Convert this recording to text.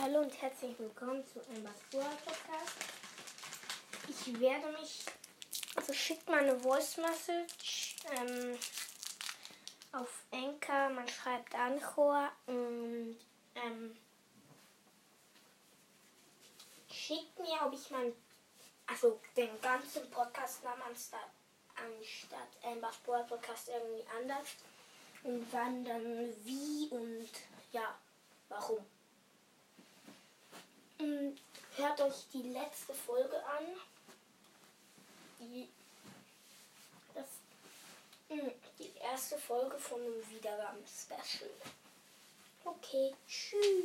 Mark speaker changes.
Speaker 1: Hallo und herzlich willkommen zu einem Podcast. Ich werde mich, also schickt mal eine Voice Message ähm, auf Anchor, man schreibt Anchor und ähm, schickt mir, ob ich mein, also den ganzen Podcast namens da anstatt ein Basura Podcast irgendwie anders und wann dann wie und euch die letzte Folge an. Die, das, mh, die erste Folge von einem Wiedergaben-Special. Okay, tschüss.